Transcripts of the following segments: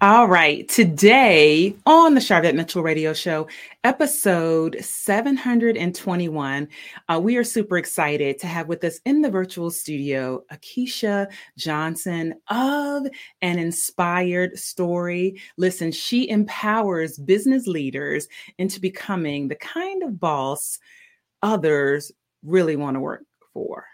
All right. Today on the Sharvette Mitchell Radio Show, episode 721, uh, we are super excited to have with us in the virtual studio Akeisha Johnson of An Inspired Story. Listen, she empowers business leaders into becoming the kind of boss others really want to work for.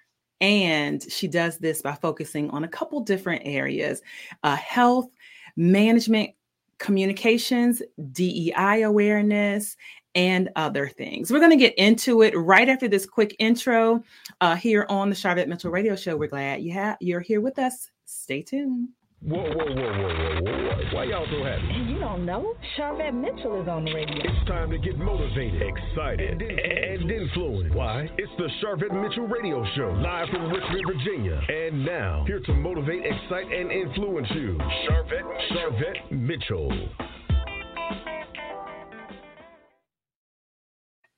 And she does this by focusing on a couple different areas uh, health management communications, DEI awareness, and other things. We're going to get into it right after this quick intro uh, here on the Sharvette Mitchell Radio Show. We're glad you have you're here with us. Stay tuned. Whoa, whoa, whoa, whoa, whoa, whoa. Why y'all so happy? You don't know? Sharvette Mitchell is on the radio. It's time to get motivated, excited, and, and influenced. Why? It's the Sharvette Mitchell Radio Show, live from Richmond, Virginia. And now, here to motivate, excite, and influence you, Sharvette, Sharvette Mitchell.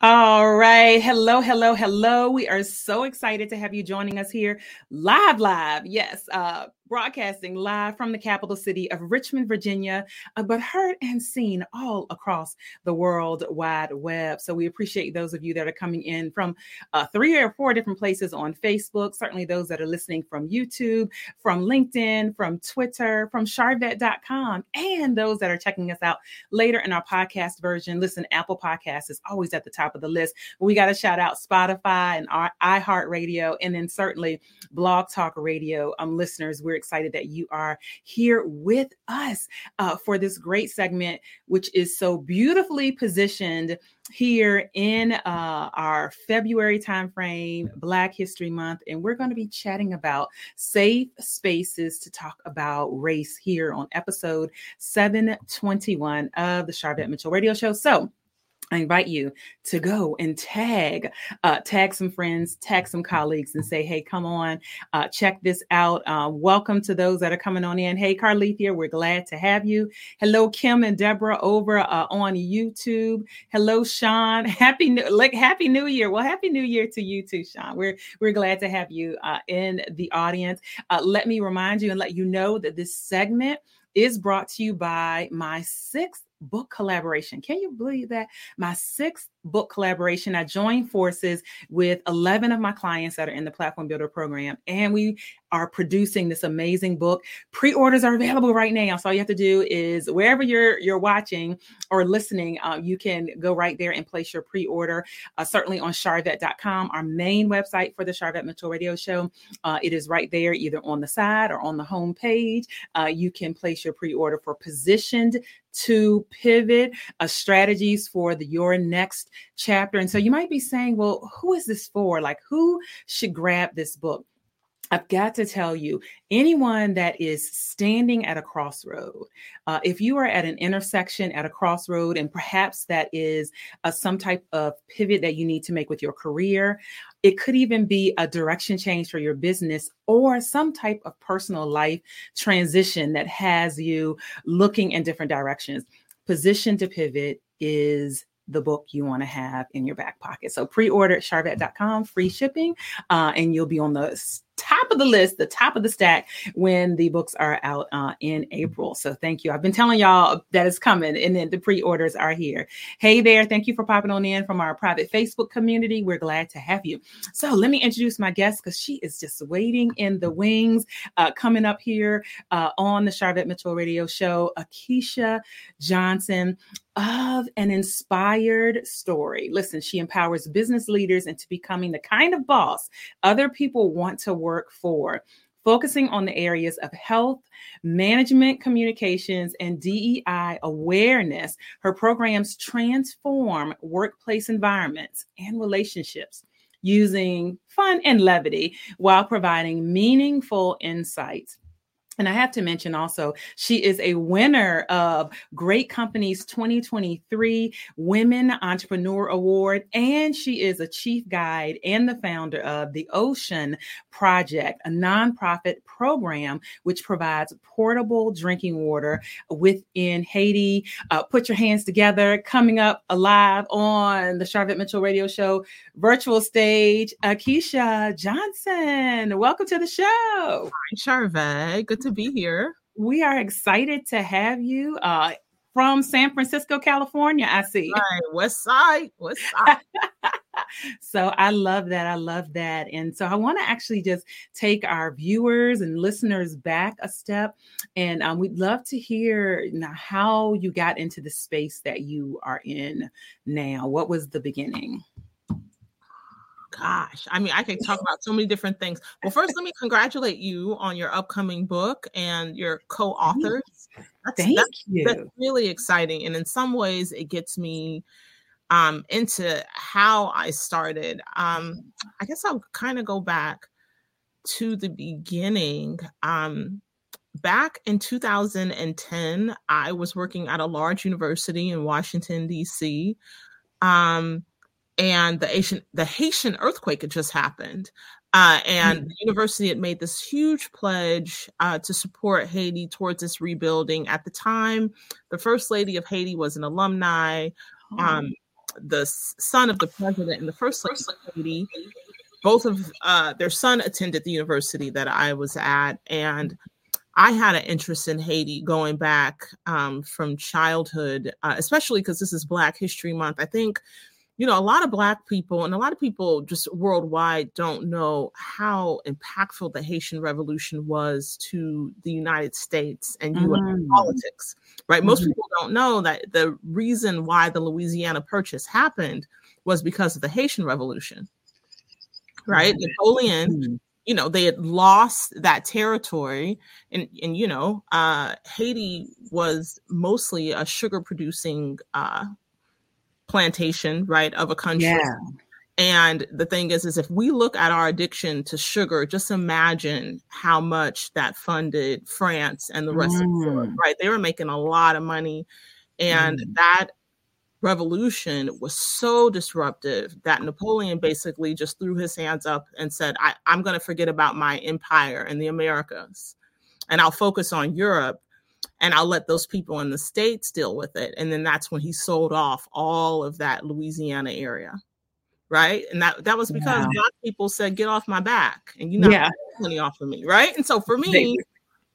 All right. Hello, hello, hello. We are so excited to have you joining us here live, live. Yes. Uh, broadcasting live from the capital city of Richmond, Virginia, uh, but heard and seen all across the world wide web. So we appreciate those of you that are coming in from uh, three or four different places on Facebook, certainly those that are listening from YouTube, from LinkedIn, from Twitter, from Sharvette.com, and those that are checking us out later in our podcast version. Listen, Apple Podcast is always at the top of the list. We got to shout out Spotify and our iHeartRadio, and then certainly Blog Talk Radio um, listeners. We're excited that you are here with us uh, for this great segment, which is so beautifully positioned here in uh, our February timeframe, Black History Month, and we're going to be chatting about safe spaces to talk about race here on episode 721 of the Sharvette Mitchell Radio Show. So, I invite you to go and tag, uh, tag some friends, tag some colleagues, and say, "Hey, come on, uh, check this out." Uh, welcome to those that are coming on in. Hey, Carlethia, we're glad to have you. Hello, Kim and Deborah over uh, on YouTube. Hello, Sean. Happy New like Happy New Year. Well, Happy New Year to you too, Sean. We're we're glad to have you uh, in the audience. Uh, let me remind you and let you know that this segment is brought to you by my sixth book collaboration. Can you believe that? My sixth book collaboration. I joined forces with 11 of my clients that are in the Platform Builder program, and we are producing this amazing book. Pre-orders are available right now. So all you have to do is wherever you're you're watching or listening, uh, you can go right there and place your pre-order. Uh, certainly on Sharvette.com, our main website for the Sharvette Mitchell Radio Show. Uh, it is right there, either on the side or on the home page. Uh, you can place your pre-order for positioned to pivot uh, strategies for the your next chapter. And so you might be saying, well, who is this for? Like, who should grab this book? I've got to tell you, anyone that is standing at a crossroad, uh, if you are at an intersection at a crossroad, and perhaps that is a, some type of pivot that you need to make with your career, it could even be a direction change for your business or some type of personal life transition that has you looking in different directions. Position to pivot is the book you want to have in your back pocket. So pre-order at sharvette.com, free shipping, uh, and you'll be on the top of the list, the top of the stack when the books are out uh, in April. So thank you. I've been telling y'all that it's coming and then the pre-orders are here. Hey there. Thank you for popping on in from our private Facebook community. We're glad to have you. So let me introduce my guest because she is just waiting in the wings uh, coming up here uh, on the Sharvette Mitchell radio show, Akeisha Johnson of an inspired story. Listen, she empowers business leaders into becoming the kind of boss other people want to work for, focusing on the areas of health, management, communications, and DEI awareness. Her programs transform workplace environments and relationships using fun and levity while providing meaningful insights and I have to mention also, she is a winner of Great Companies 2023 Women Entrepreneur Award, and she is a chief guide and the founder of the Oshun Project, a nonprofit program which provides portable drinking water within Haiti. Uh, put your hands together, coming up alive on the Sharvette Mitchell Radio Show virtual stage, Akeisha Johnson. Welcome to the show. Hi. Good to be here. we are excited to have you uh, from San Francisco, California. I see. Right, West Side, West Side. so I love that. I love that. And so I want to actually just take our viewers and listeners back a step. And um, we'd love to hear how you got into the space that you are in now. What was the beginning? Gosh i mean i can talk about so many different things well first let me congratulate you on your upcoming book and your co-authors that's, Thank that's, you. that's really exciting and in some ways it gets me um, into how I started. Um, I guess I'll kind of go back to the beginning. Um, back in 2010, I was working at a large university in Washington, D.C. Um, and the Haitian, the Haitian earthquake had just happened. Uh, and mm-hmm. the university had made this huge pledge uh, to support Haiti towards its rebuilding. At the time, the first lady of Haiti was an alumni. Oh. Um, the son of the president and the first lady, both of uh, their son attended the university that I was at, and I had an interest in Haiti going back um, from childhood, uh, especially because this is Black History Month. I think you know, a lot of Black people and a lot of people just worldwide don't know how impactful the Haitian Revolution was to the United States and mm-hmm. U.S. politics, right? Mm-hmm. Most people don't know that the reason why the Louisiana Purchase happened was because of the Haitian Revolution, right? Mm-hmm. Napoleon. Mm-hmm. You know, they had lost that territory, and and you know, uh, Haiti was mostly a sugar producing uh, plantation, right, of a country. Yeah. And the thing is, is if we look at our addiction to sugar, just imagine how much that funded France and the rest mm. of Europe, right? They were making a lot of money. And mm. that revolution was so disruptive that Napoleon basically just threw his hands up and said, I, am going to forget about my empire and the Americas and I'll focus on Europe and I'll let those people in the states deal with it. And then that's when he sold off all of that Louisiana area. Right. And that that was because yeah. black people said, get off my back and you know yeah. money off of me. Right. And so for me,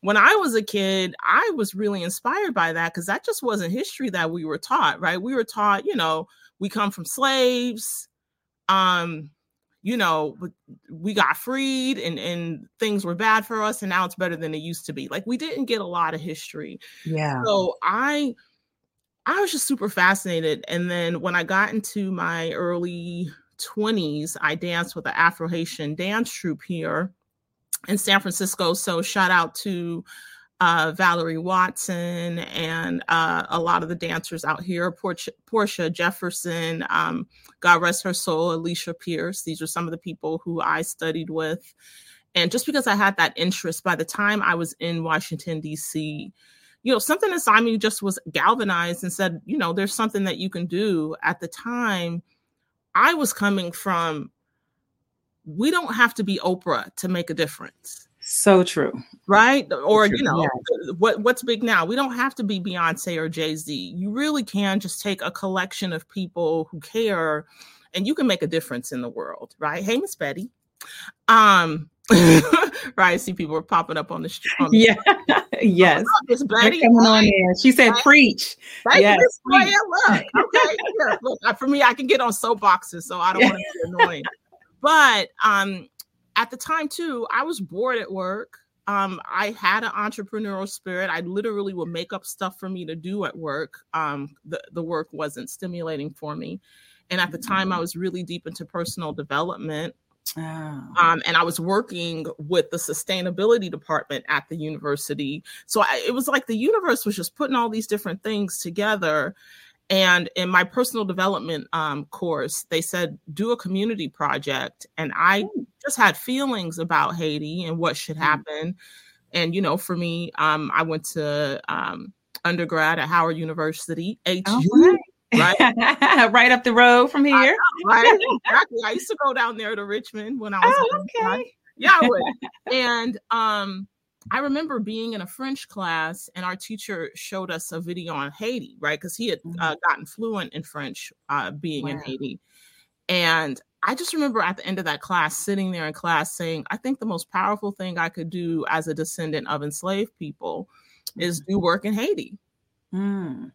when I was a kid, I was really inspired by that because that just wasn't history that we were taught, right? We were taught, you know, we come from slaves. Um, you know, we got freed and, and things were bad for us and now it's better than it used to be. Like we didn't get a lot of history. Yeah. So I I was just super fascinated. And then when I got into my early 20s, I danced with the Afro Haitian dance troupe here in San Francisco. So shout out to uh, Valerie Watson and uh, a lot of the dancers out here, Portia, Portia Jefferson, um, God rest her soul, Alicia Pierce. These are some of the people who I studied with. And just because I had that interest, by the time I was in Washington, D.C., you know, something inside me just was galvanized and said, you know, there's something that you can do. At the time, I was coming from, we don't have to be Oprah to make a difference so true. Right? Or, true. you know, yeah. what what's big now? We don't have to be Beyonce or Jay-Z. You really can just take a collection of people who care and you can make a difference in the world, right? Hey, Miss Betty. Um right, see people are popping up on the street. Yeah. yes. Miss Betty. Coming on there. She said right? preach. Thank yes. You, Miss Look, okay. yeah. Look, for me, I can get on soapboxes, so I don't want to be annoying. But um at the time too, I was bored at work. Um, I had an entrepreneurial spirit. I literally would make up stuff for me to do at work. Um, the, the work wasn't stimulating for me. And at the time, I was really deep into personal development. Oh. Um, and I was working with the sustainability department at the university. So I, it was like the universe was just putting all these different things together. And in my personal development um, course, they said, do a community project. And I just had feelings about Haiti and what should mm. happen. And, you know, for me, um, I went to um, undergrad at Howard University, HU. Oh, right. right up the road from here. I, right, exactly. I used to go down there to Richmond when I was. Oh, okay. Yeah, I would. and um, I remember being in a French class and our teacher showed us a video on Haiti, right? Because he had uh, mm-hmm. gotten fluent in French uh, being wow. in Haiti. And I just remember at the end of that class sitting there in class saying, I think the most powerful thing I could do as a descendant of enslaved people is do work in Haiti. Mm.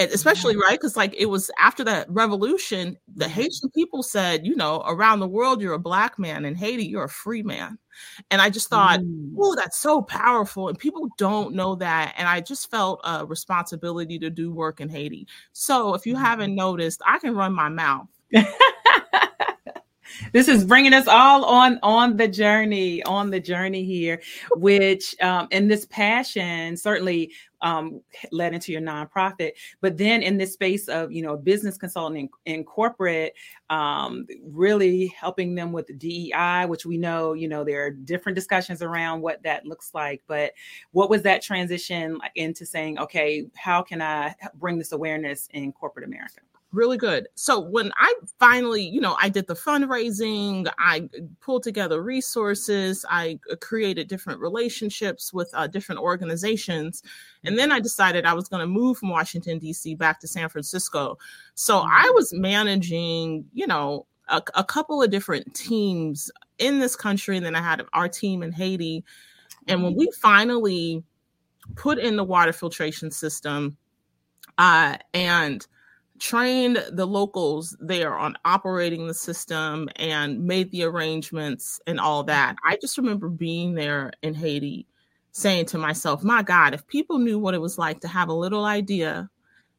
Especially right because like it was after that revolution the haitian people said you know around the world you're a black man. In haiti you're a free man. And i just thought Mm. oh that's so powerful. And people don't know that and i just felt a responsibility to do work in haiti. So if you Mhm. haven't noticed i can run my mouth this is bringing us all on on the journey on the journey here which um and this passion certainly um led into your nonprofit but then in this space of you know business consulting in corporate um really helping them with DEI which we know you know there are different discussions around what that looks like but what was that transition into saying okay how can I bring this awareness in corporate America really good. So when I finally, you know, I did the fundraising, I pulled together resources, I uh, created different relationships with uh, different organizations, and then I decided I was going to move from Washington D.C. back to San Francisco. So I was managing, you know, a, a couple of different teams in this country, and then I had our team in Haiti. And when we finally put in the water filtration system, uh, and trained the locals there on operating the system and made the arrangements and all that. I just remember being there in Haiti saying to myself, my God, if people knew what it was like to have a little idea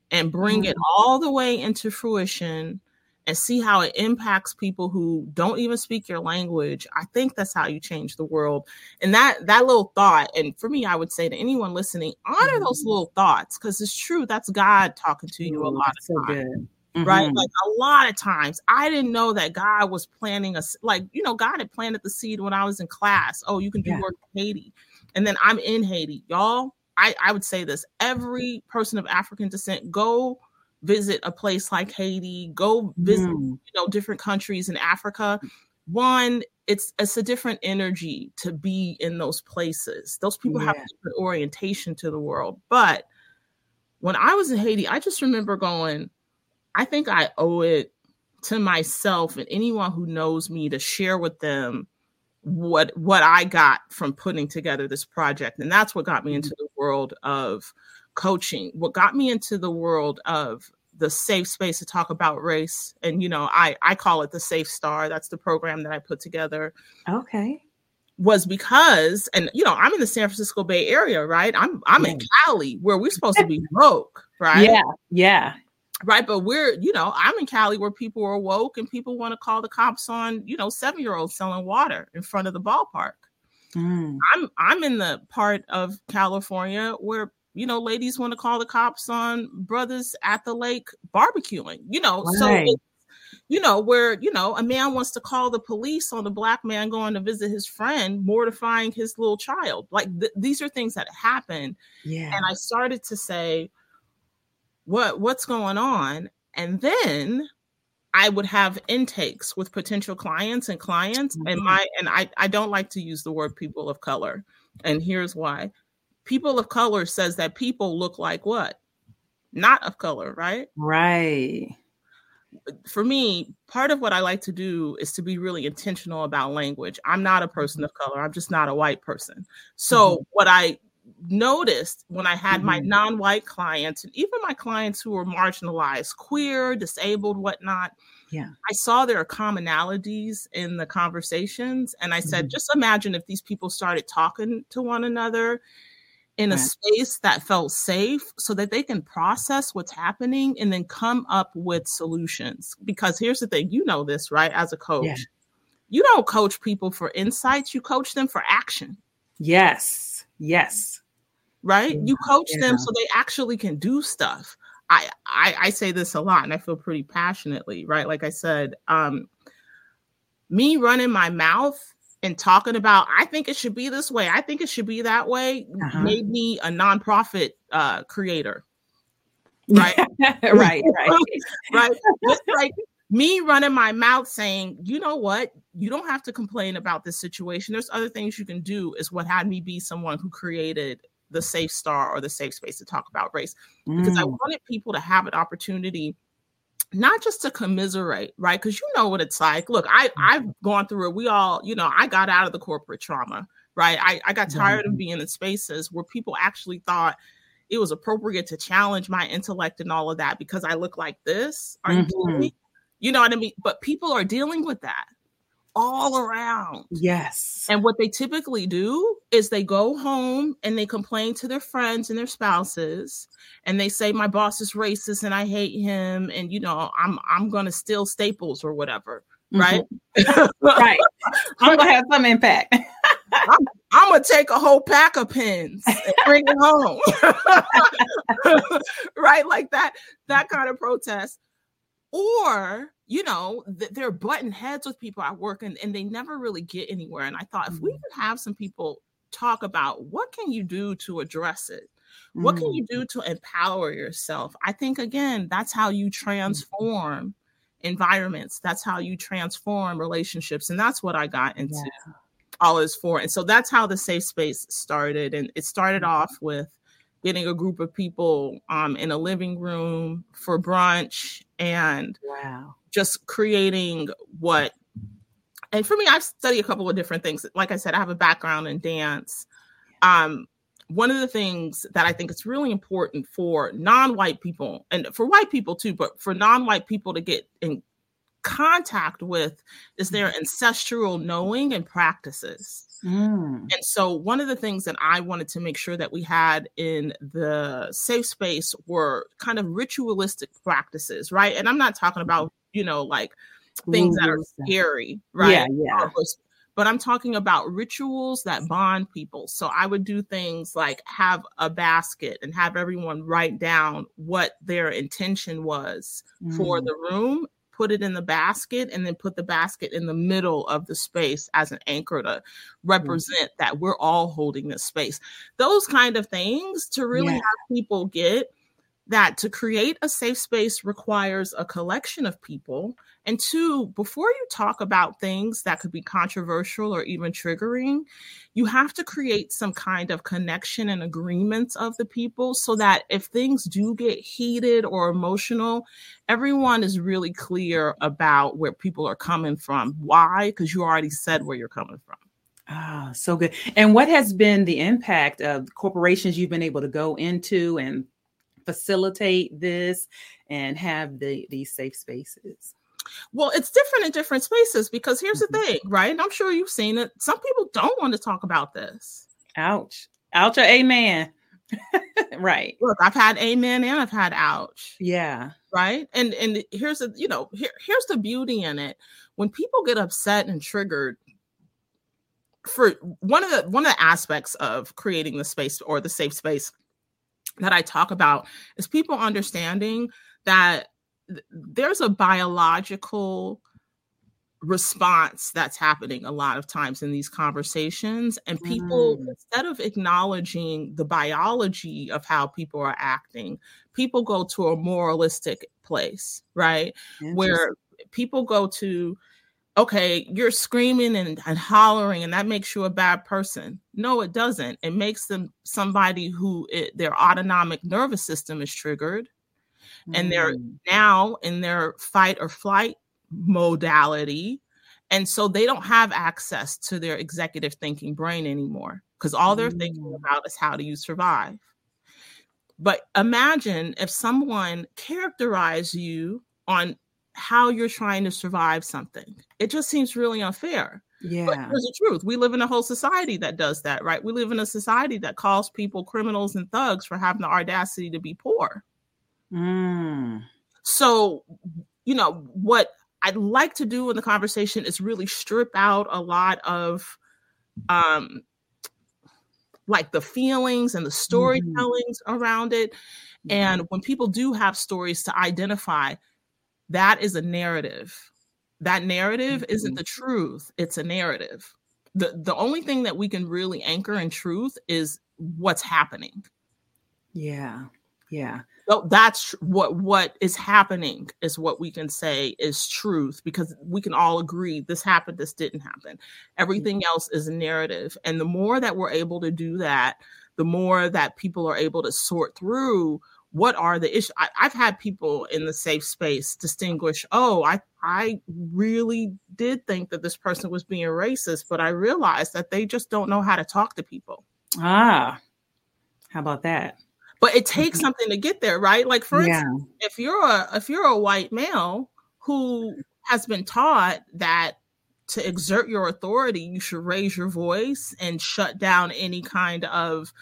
and bring it mm-hmm. all the way into fruition and see how it impacts people who don't even speak your language i think that's how you change the world. And that that little thought and for me i would say to anyone listening honor those mm-hmm. little thoughts because it's true that's god talking to you a lot of so times good. right? Mm-hmm. Like a lot of times i didn't know that god was planting us like you know god had planted the seed when i was in class. Oh you can do Yeah. work in haiti and then i'm in haiti. Y'all i i would say this every person of african descent go visit a place like haiti go visit Mm. you know different countries in africa. One it's it's a different energy to be in those places. Those people have a different orientation to the world. But when i was in haiti i just remember going i think i owe it to myself and anyone who knows me to share with them what what i got from putting together this project. And that's what got me into the world of coaching what got me into the world of the safe space to talk about race and you know i i call it the safe star that's the program that i put together okay. was because and you know i'm in the san francisco bay area right? I'm i'm in cali where we're supposed to be woke right? Yeah yeah. Right but we're you know i'm in cali where people are woke and people want to call the cops on you know seven year olds selling water in front of the ballpark. Mm. i'm i'm in the part of california where you know ladies want to call the cops on brothers at the lake barbecuing you know so Right. it's, you know where you know a man wants to call the police on the black man going to visit his friend mortifying his little child like th- these are things that happen yeah and I started to say, "What what's going on?" And then I would have intakes with potential clients and clients, and Mhm. my and I I don't like to use the word people of color, and here's why: people of color says that people look like what, not of color, right? right for me, part of what I like to do is to be really intentional about language. I'm not a person of color. I'm just not a white person. So what I noticed when I had my Mhm. non-white clients and even my clients who were marginalized, queer, disabled, whatnot, Yeah. I saw there are commonalities in the conversations. And I said, Mhm. just imagine if these people started talking to one another in a Right. space that felt safe so that they can process what's happening and then come up with solutions. Because here's the thing you know this, right? As a coach, Yeah. you don't coach people for insights, you coach them for action, yes yes right? You coach Yeah. them so they actually can do stuff. I, I I say this a lot and I feel pretty passionately, right? Like I said, um, me running my mouth and talking about I think it should be this way, I think it should be that way, Uh-huh. made me a nonprofit uh, creator. Right. right right right? Just like me running my mouth saying, you know what, you don't have to complain about this situation. There's other things you can do, is what had me be someone who created the safe star or the safe space to talk about race because I Mm. wanted people to have an opportunity not just to commiserate, right? Because you know what it's like. Look, I I've gone through it. We all, you know, I got out of the corporate trauma, right? I, I got tired of being in spaces where people actually thought it was appropriate to challenge my intellect and all of that because I look like this. Are you Mhm. me? You know what I mean? But people are dealing with that all around. Yes. And what they typically do is they go home and they complain to their friends and their spouses and they say my boss is racist and I hate him and you know I'm I'm going to steal staples or whatever, right? Mhm. right. I'm gonna have some impact. I'm going to take a whole pack of pins and bring it home. right? Like that that kind of protest or you know th- they're butting heads with people at work and, and they never really get anywhere and i thought if we Mhm. could have some people talk about what can you do to address it? What can you mm-hmm. do to empower yourself? I think again that's how you mm-hmm. transform environments. That's how you transform relationships and that's what i got into Yeah. all is for and so that's how the safe space started and it started mm-hmm. off with getting a group of people um, in a living room for brunch and Wow. just creating what and for me i've studied a couple of different things. Like i said i have a background in dance. Um one of the things that i think is really important for non-white people and for white people too but for non-white people to get in contact with is their ancestral knowing and practices Mm. and so, one of the things that I wanted to make sure that we had in the safe space were kind of ritualistic practices, right? And I'm not talking about, you know, like things that are scary, right? Yeah, yeah. But I'm talking about rituals that bond people. So I would do things like have a basket and have everyone write down what their intention was for Mm. the room, put it in the basket, and then put the basket in the middle of the space as an anchor to mm. represent that we're all holding this space. Those kind of things to really Yeah. have people get that to create a safe space requires a collection of people. And two, before you talk about things that could be controversial or even triggering, you have to create some kind of connection and agreements of the people so that if things do get heated or emotional, everyone is really clear about where people are coming from. Why? Because you already said where you're coming from. Ah, so good. And what has been the impact of corporations you've been able to go into and facilitate this and have the these safe spaces? Well, it's different in different spaces because here's the Mhm. thing, right? And I'm sure you've seen it. Some people don't want to talk about this. Ouch. Ouch or amen. right. Look, I've had amen and I've had ouch, Yeah. right? And and here's the, you know, here, here's the beauty in it. When people get upset and triggered, for one of the one of the aspects of creating the space or the safe space that I talk about is people understanding that th- there's a biological response that's happening a lot of times in these conversations and people Mm. instead of acknowledging the biology of how people are acting people go to a moralistic place right where people go to okay you're screaming and, and hollering and that makes you a bad person no it doesn't it makes them somebody who it, their autonomic nervous system is triggered and they're Mm. now in their fight or flight modality and so they don't have access to their executive thinking brain anymore because all they're thinking Mm. about is how do you survive but imagine if someone characterized you on how you're trying to survive something. It just seems really unfair. But yeah. here's the truth we live in a whole society that does that right? We live in a society that calls people criminals and thugs for having the audacity to be poor. Mm. so you know what i'd like to do in the conversation is really strip out a lot of um like the feelings and the storytellings around it. And when people do have stories to identify that is a narrative that narrative isn't Mhm. the truth it's a narrative the the only thing that we can really anchor in truth is what's happening yeah. Yeah. so that's what what is happening is what we can say is truth because we can all agree this happened this didn't happen everything else is a narrative and the more that we're able to do that the more that people are able to sort through what are the issues I, have had people in the safe space distinguish oh i i really did think that this person was being racist but i realized that they just don't know how to talk to people ah how about that but it takes mm-hmm. something to get there right like for yeah. instance if you're a if you're a white male who has been taught that to exert your authority you should raise your voice and shut down any kind of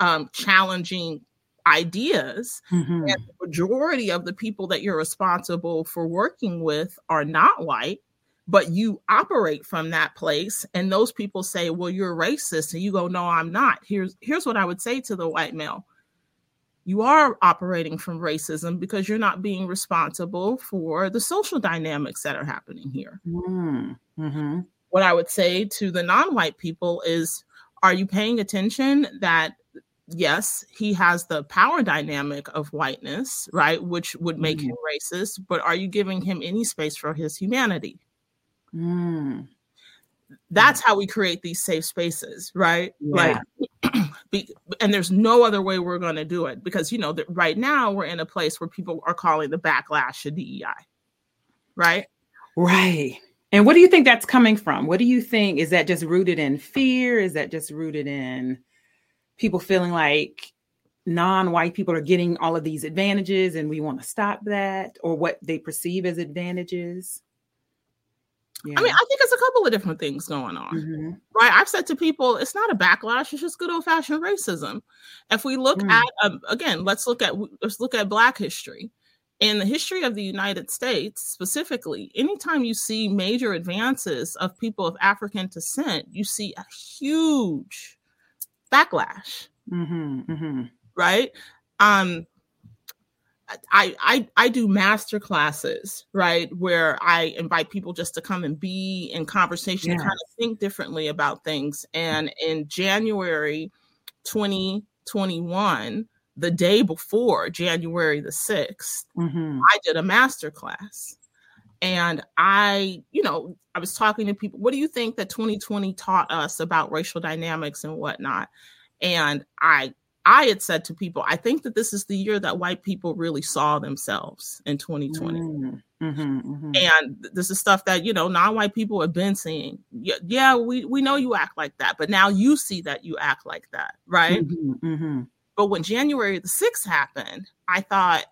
um, challenging ideas mm-hmm. and the majority of the people that you're responsible for working with are not white but you operate from that place and those people say well you're racist and you go no i'm not here's here's what i would say to the white male you are operating from racism because you're not being responsible for the social dynamics that are happening here mm, mm-hmm. what i would say to the non-white people is are you paying attention that yes, he has the power dynamic of whiteness, right, which would make mm. him racist, but are you giving him any space for his humanity? Mm. That's how we create these safe spaces, right? Yeah. Like, be, and there's no other way we're going to do it because you know that right now we're in a place where people are calling the backlash of DEI, right? Right. And what do you think that's coming from? What do you think? Is that just rooted in fear? Is that just rooted in people feeling like non-white people are getting all of these advantages and we want to stop that or what they perceive as advantages yeah. I mean, I think it's a couple of different things going on, mm-hmm. right? I've said to people, it's not a backlash; it's just good old-fashioned racism. If we look mm. at um, again, let's look at let's look at Black history. In the history of the United States, specifically, anytime you see major advances of people of African descent, you see a huge backlash. Mm-hmm, mm-hmm. Right. Um, I, I I do master classes, right, where I invite people just to come and be in conversation and kind of think differently about things. And in January 2021, the day before January the 6th, mm-hmm. I did a master class. And I, you know, I was talking to people, what do you think that 2020 taught us about racial dynamics and whatnot? And I I had said to people, I think that this is the year that white people really saw themselves in 2020. Mm, mm-hmm, mm-hmm. And this is stuff that, you know, non-white people have been seeing. Yeah, yeah, we, we know you act like that, but now you see that you act like that, right? Mm-hmm, mm-hmm. but when January the 6th happened, I thought,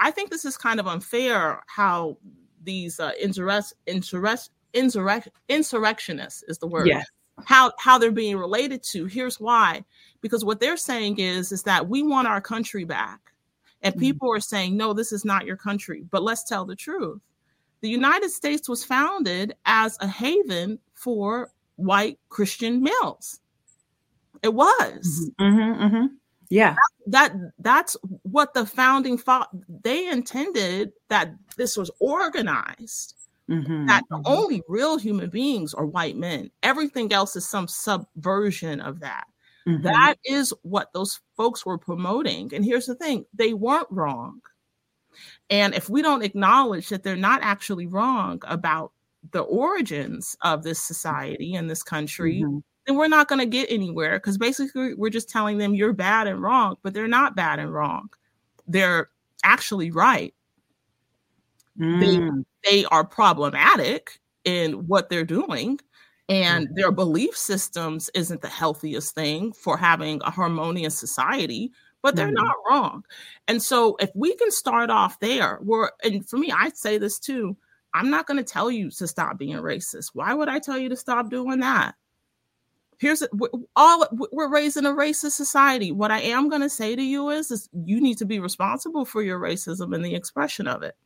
I think this is kind of unfair how these uh, insurrect, insurrect, insurrect, insurrectionists is the word. Yes. How how they're being related to. Here's why. Because what they're saying is is that we want our country back. And mm-hmm. people are saying, no, this is not your country. But let's tell the truth. The United States was founded as a haven for white Christian males. It was. Mm-hmm, mm-hmm, mm-hmm. Yeah. That, that, that's what the founding thought they intended that this was organized. Mm-hmm, that the mm-hmm. only real human beings are white men. Everything else is some subversion of that. Mm-hmm. that is what those folks were promoting. And here's the thing they weren't wrong. And if we don't acknowledge that they're not actually wrong about the origins of this society and this country, mm-hmm then we're not going to get anywhere because basically we're just telling them you're bad and wrong, but they're not bad and wrong. They're actually right. Mm. They, they are problematic in what they're doing and mm. their belief systems isn't the healthiest thing for having a harmonious society but they're mm. not wrong and so if we can start off there we're and for me i say this too i'm not going to tell you to stop being racist why would i tell you to stop doing that here's all we're raised in a racist society. What i am going to say to you is, is you need to be responsible for your racism and the expression of it.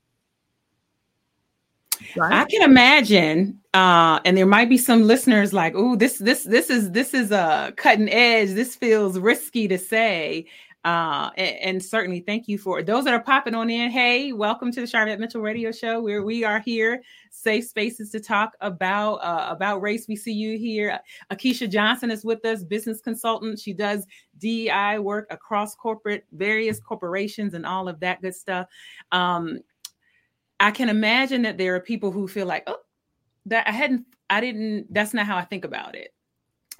Right? i can imagine uh, and there might be some listeners like oh this this this is this is a cutting edge. This feels risky to say uh, and, and, certainly thank you for those that are popping on in. Hey, welcome to the Sharvette Mitchell Radio Show, where we are here, safe spaces to talk about uh, about race. We see you here. Akeisha Johnson is with us, business consultant. She does DEI work across corporate, various corporations, and all of that good stuff. Um, I can imagine that there are people who feel like, oh, that I hadn't, I didn't. That's not how I think about it.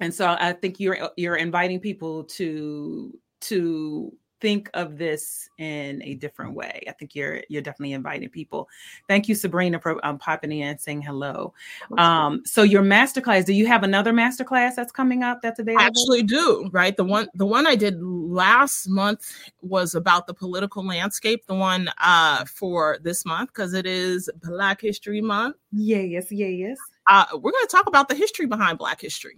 And so I think you're you're inviting people to to think of this in a different way. I think you're you're definitely inviting people. Thank you, Sabrina, for um, popping in and saying hello. Um, so your masterclass, do you have another masterclass that's coming up that's available? I actually do, right? The one the one I did last month was about the political landscape. The one uh, for this month, because it is Black History Month. Yes, yes. Uh, we're going to talk about the history behind Black history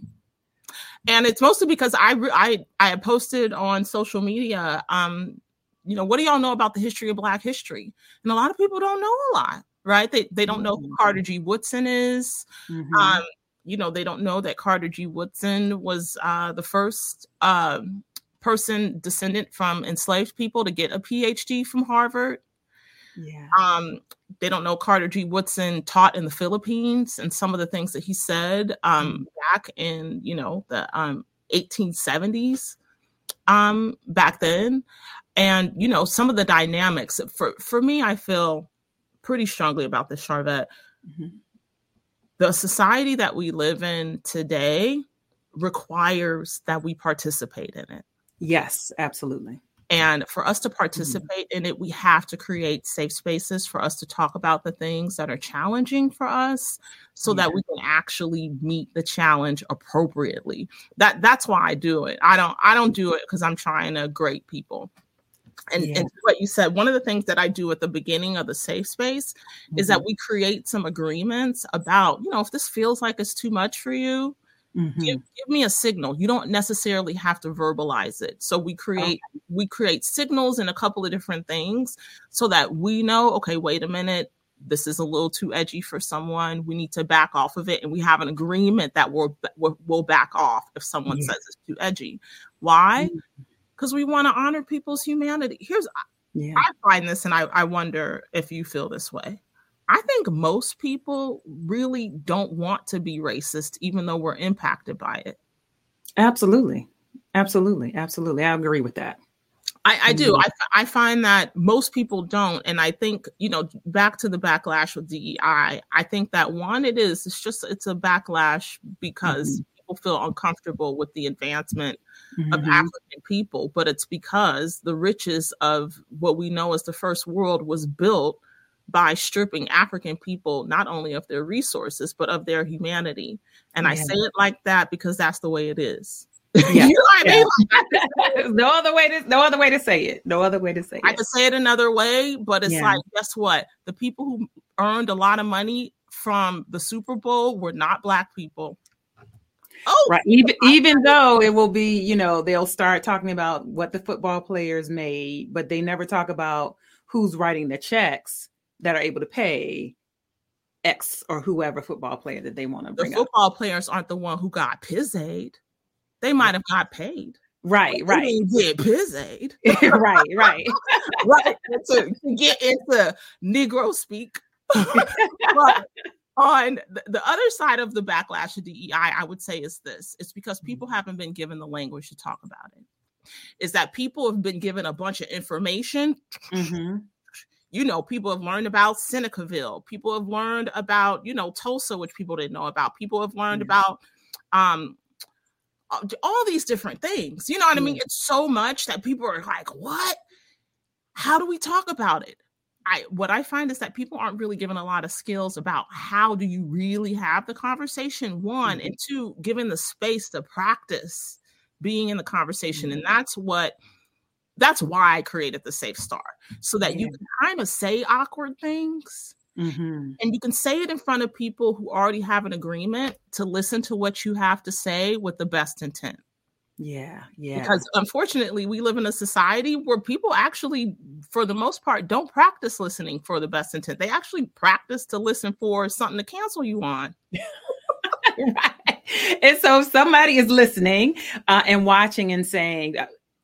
and it's mostly because I I I posted on social media. Um, you know, what do y'all know about the history of Black history? And a lot of people don't know a lot, right? They they don't know who mm-hmm. Carter G. Woodson is. Mm-hmm. Um, you know, they don't know that Carter G. Woodson was uh, the first uh, person descendant from enslaved people to get a PhD from Harvard. Yeah. Um, they don't know Carter G. Woodson taught in the Philippines and some of the things that he said um, mm-hmm. back in, you know, the um, 1870s um, back then. And, you know, some of the dynamics for, for me, I feel pretty strongly about this, Sharvette. Mm-hmm. The society that we live in today requires that we participate in it. Yes, absolutely. And for us to mm-hmm. participate mm-hmm. in it, we have to create safe spaces for us to talk about the things that are challenging for us so yeah. that we can actually meet the challenge appropriately. That that's why I do it. I don't I don't do it because I'm trying to grade people. And, yeah. and, what you said, one of the things that I do at the beginning of the safe space mm-hmm. is that mm-hmm. we create some agreements about, you know, if this feels like it's too much for you, Mm-hmm. Give, give, me a signal. You don't necessarily have to verbalize it. So we create okay. we create signals and a couple of different things so that we know, okay, wait a minute, this is a little too edgy for someone. We need to back off of it, and we have an agreement that we'll we'll, back off if someone yeah. says it's too edgy. Why? Because mm-hmm. we want to honor people's humanity. Here's yeah. I find this, and I, I wonder if you feel this way. I think most people really don't want to be racist, even though we're impacted by it. Absolutely. Absolutely. Absolutely. I agree with that. I, I do. Mm-hmm. I, I find that most people don't. And I think, you know, back to the backlash with DEI, I think that one, it is, it's just, it's a backlash because mm-hmm. people feel uncomfortable with the advancement mm-hmm. of African people. But it's because the riches of what we know as the first world was built by stripping African people not only of their resources but of their humanity. And yeah. I say it like that because that's the way it is. Yeah. you know. I mean? no other way to no other way to say it. No other way to say it. I could say it another way, but it's yeah. like, guess what? The people who earned a lot of money from the Super Bowl were not black people. Oh, right. Even even though it will be, you know, they'll start talking about what the football players made, but they never talk about who's writing the checks that are able to pay X or whoever football player that they want to bring. The football up. players aren't the one who got piz aid. They might have got paid. Right, right. Get piz aid. right, right. right. To, to, get into Negro speak. but on the other side of the backlash of DEI, I would say is this: it's because mm-hmm. people haven't been given the language to talk about it. Is that people have been given a bunch of information. Mm-hmm you know, people have learned about Seneca Village. People have learned about, you know, Tulsa, which people didn't know about. People have learned about um all these different things. You know what. I mean? It's so much that people are like, what? How do we talk about it? I what I find is that people aren't really given a lot of skills about how do you really have the conversation, one, mm-hmm. and two, given the space to practice being in the conversation. Mm-hmm. And that's what that's why I created the safe star so that yeah. you can kind of say awkward things mm-hmm. and you can say it in front of people who already have an agreement to listen to what you have to say with the best intent. Yeah, yeah. Because unfortunately, we live in a society where people actually, for the most part, don't practice listening for the best intent. They actually practice to listen for something to cancel you on. right. And so, if somebody is listening uh, and watching and saying,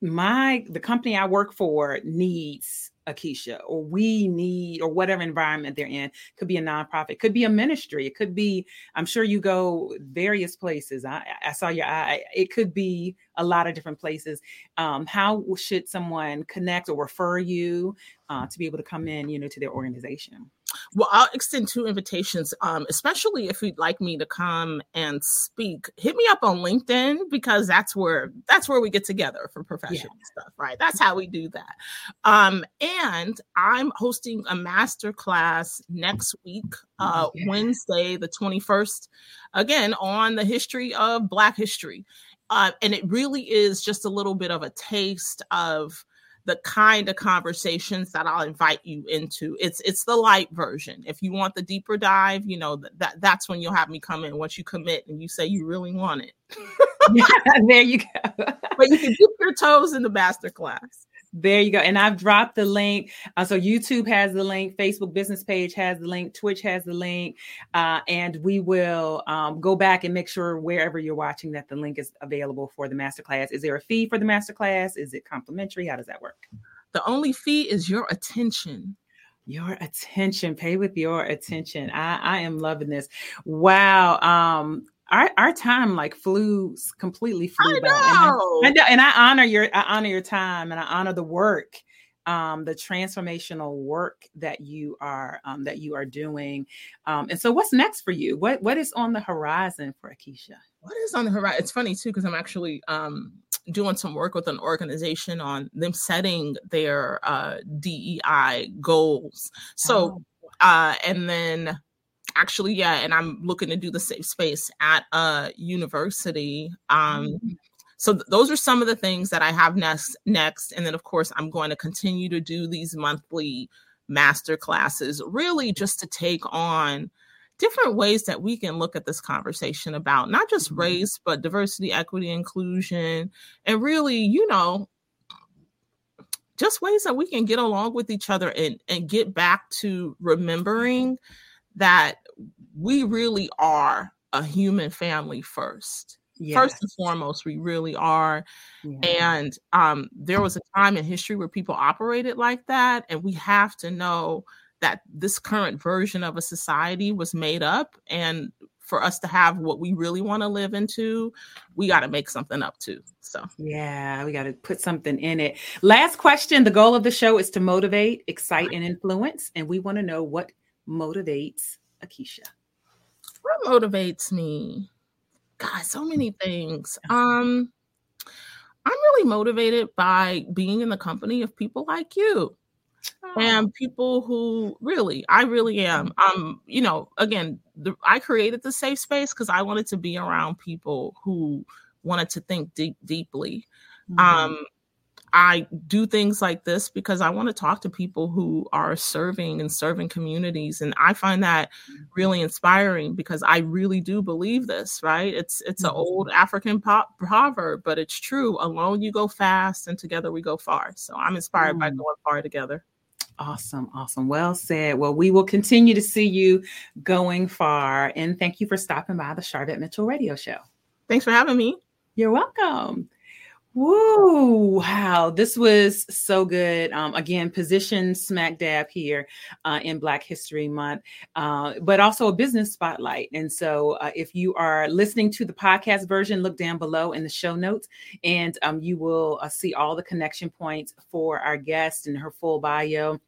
my the company I work for needs Akeisha, or we need, or whatever environment they're in. Could be a nonprofit, could be a ministry, it could be. I'm sure you go various places. I, I saw your eye. It could be a lot of different places. Um, how should someone connect or refer you uh, to be able to come in, you know, to their organization? Well, I'll extend two invitations, um, especially if you'd like me to come and speak. Hit me up on LinkedIn because that's where that's where we get together for professional yeah. stuff, right? That's how we do that. Um, and I'm hosting a master class next week, uh, yeah. Wednesday, the 21st, again on the history of Black history. Uh, and it really is just a little bit of a taste of the kind of conversations that I'll invite you into. It's it's the light version. If you want the deeper dive, you know that that's when you'll have me come in once you commit and you say you really want it. there you go. but you can dip your toes in the master class. There you go. And I've dropped the link. Uh, so YouTube has the link, Facebook business page has the link, Twitch has the link. Uh, and we will um, go back and make sure wherever you're watching that the link is available for the masterclass. Is there a fee for the masterclass? Is it complimentary? How does that work? The only fee is your attention your attention pay with your attention i i am loving this wow um our, our time like flew completely flew I by. Know. And, I, and I honor your I honor your time and I honor the work um, the transformational work that you are um, that you are doing. Um, and so, what's next for you? What what is on the horizon for Akeisha? What is on the horizon? It's funny too because I'm actually um, doing some work with an organization on them setting their uh, DEI goals. So, oh. uh, and then actually yeah and i'm looking to do the safe space at a university um mm-hmm. so th- those are some of the things that i have next next and then of course i'm going to continue to do these monthly master classes really just to take on different ways that we can look at this conversation about not just mm-hmm. race but diversity equity inclusion and really you know just ways that we can get along with each other and, and get back to remembering that we really are a human family first. Yes. First and foremost, we really are. Yeah. And um, there was a time in history where people operated like that. And we have to know that this current version of a society was made up. And for us to have what we really want to live into, we got to make something up too. So, yeah, we got to put something in it. Last question The goal of the show is to motivate, excite, and influence. And we want to know what motivates Akeisha? What motivates me? God, so many things. Um, I'm really motivated by being in the company of people like you. Oh. And people who really, I really am. Um, you know, again, the, I created the safe space because I wanted to be around people who wanted to think deep, deeply. Mm-hmm. Um, I do things like this because I want to talk to people who are serving and serving communities and I find that really inspiring because I really do believe this, right? It's it's an old mm-hmm. African pop proverb, but it's true. Alone you go fast and together we go far. So I'm inspired mm. by going far together. Awesome, awesome. Well said. Well, we will continue to see you going far and thank you for stopping by the Sharvette Mitchell radio show. Thanks for having me. You're welcome. Woo! Wow, this was so good. Um, again, position smack dab here uh, in Black History Month, uh, but also a business spotlight. And so, uh, if you are listening to the podcast version, look down below in the show notes, and um, you will uh, see all the connection points for our guest and her full bio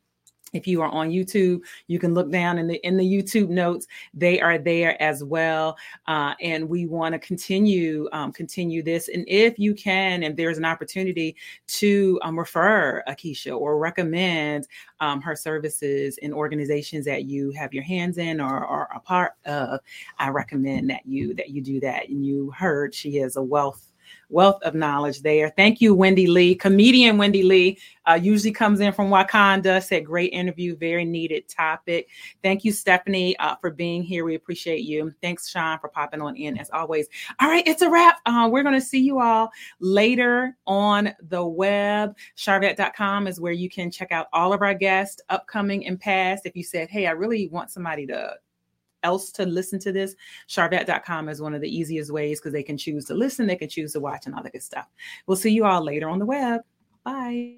if you are on YouTube, you can look down in the in the YouTube notes; they are there as well. Uh, and we want to continue um, continue this. And if you can, and there's an opportunity to um, refer Akeisha or recommend um, her services in organizations that you have your hands in or are a part of, I recommend that you that you do that. And you heard she is a wealth wealth of knowledge there. Thank you, Wendy Lee. Comedian Wendy Lee uh, usually comes in from Wakanda. Said great interview, very needed topic. Thank you, Stephanie, uh, for being here. We appreciate you. Thanks, Sean, for popping on in as always. All right, it's a wrap. Uh, we're going to see you all later on the web. Sharvette.com is where you can check out all of our guests, upcoming and past. If you said, hey, I really want somebody to else to listen to this, sharvette.com is one of the easiest ways because they can choose to listen, they can choose to watch, and all that good stuff. We'll see you all later on the web. Bye.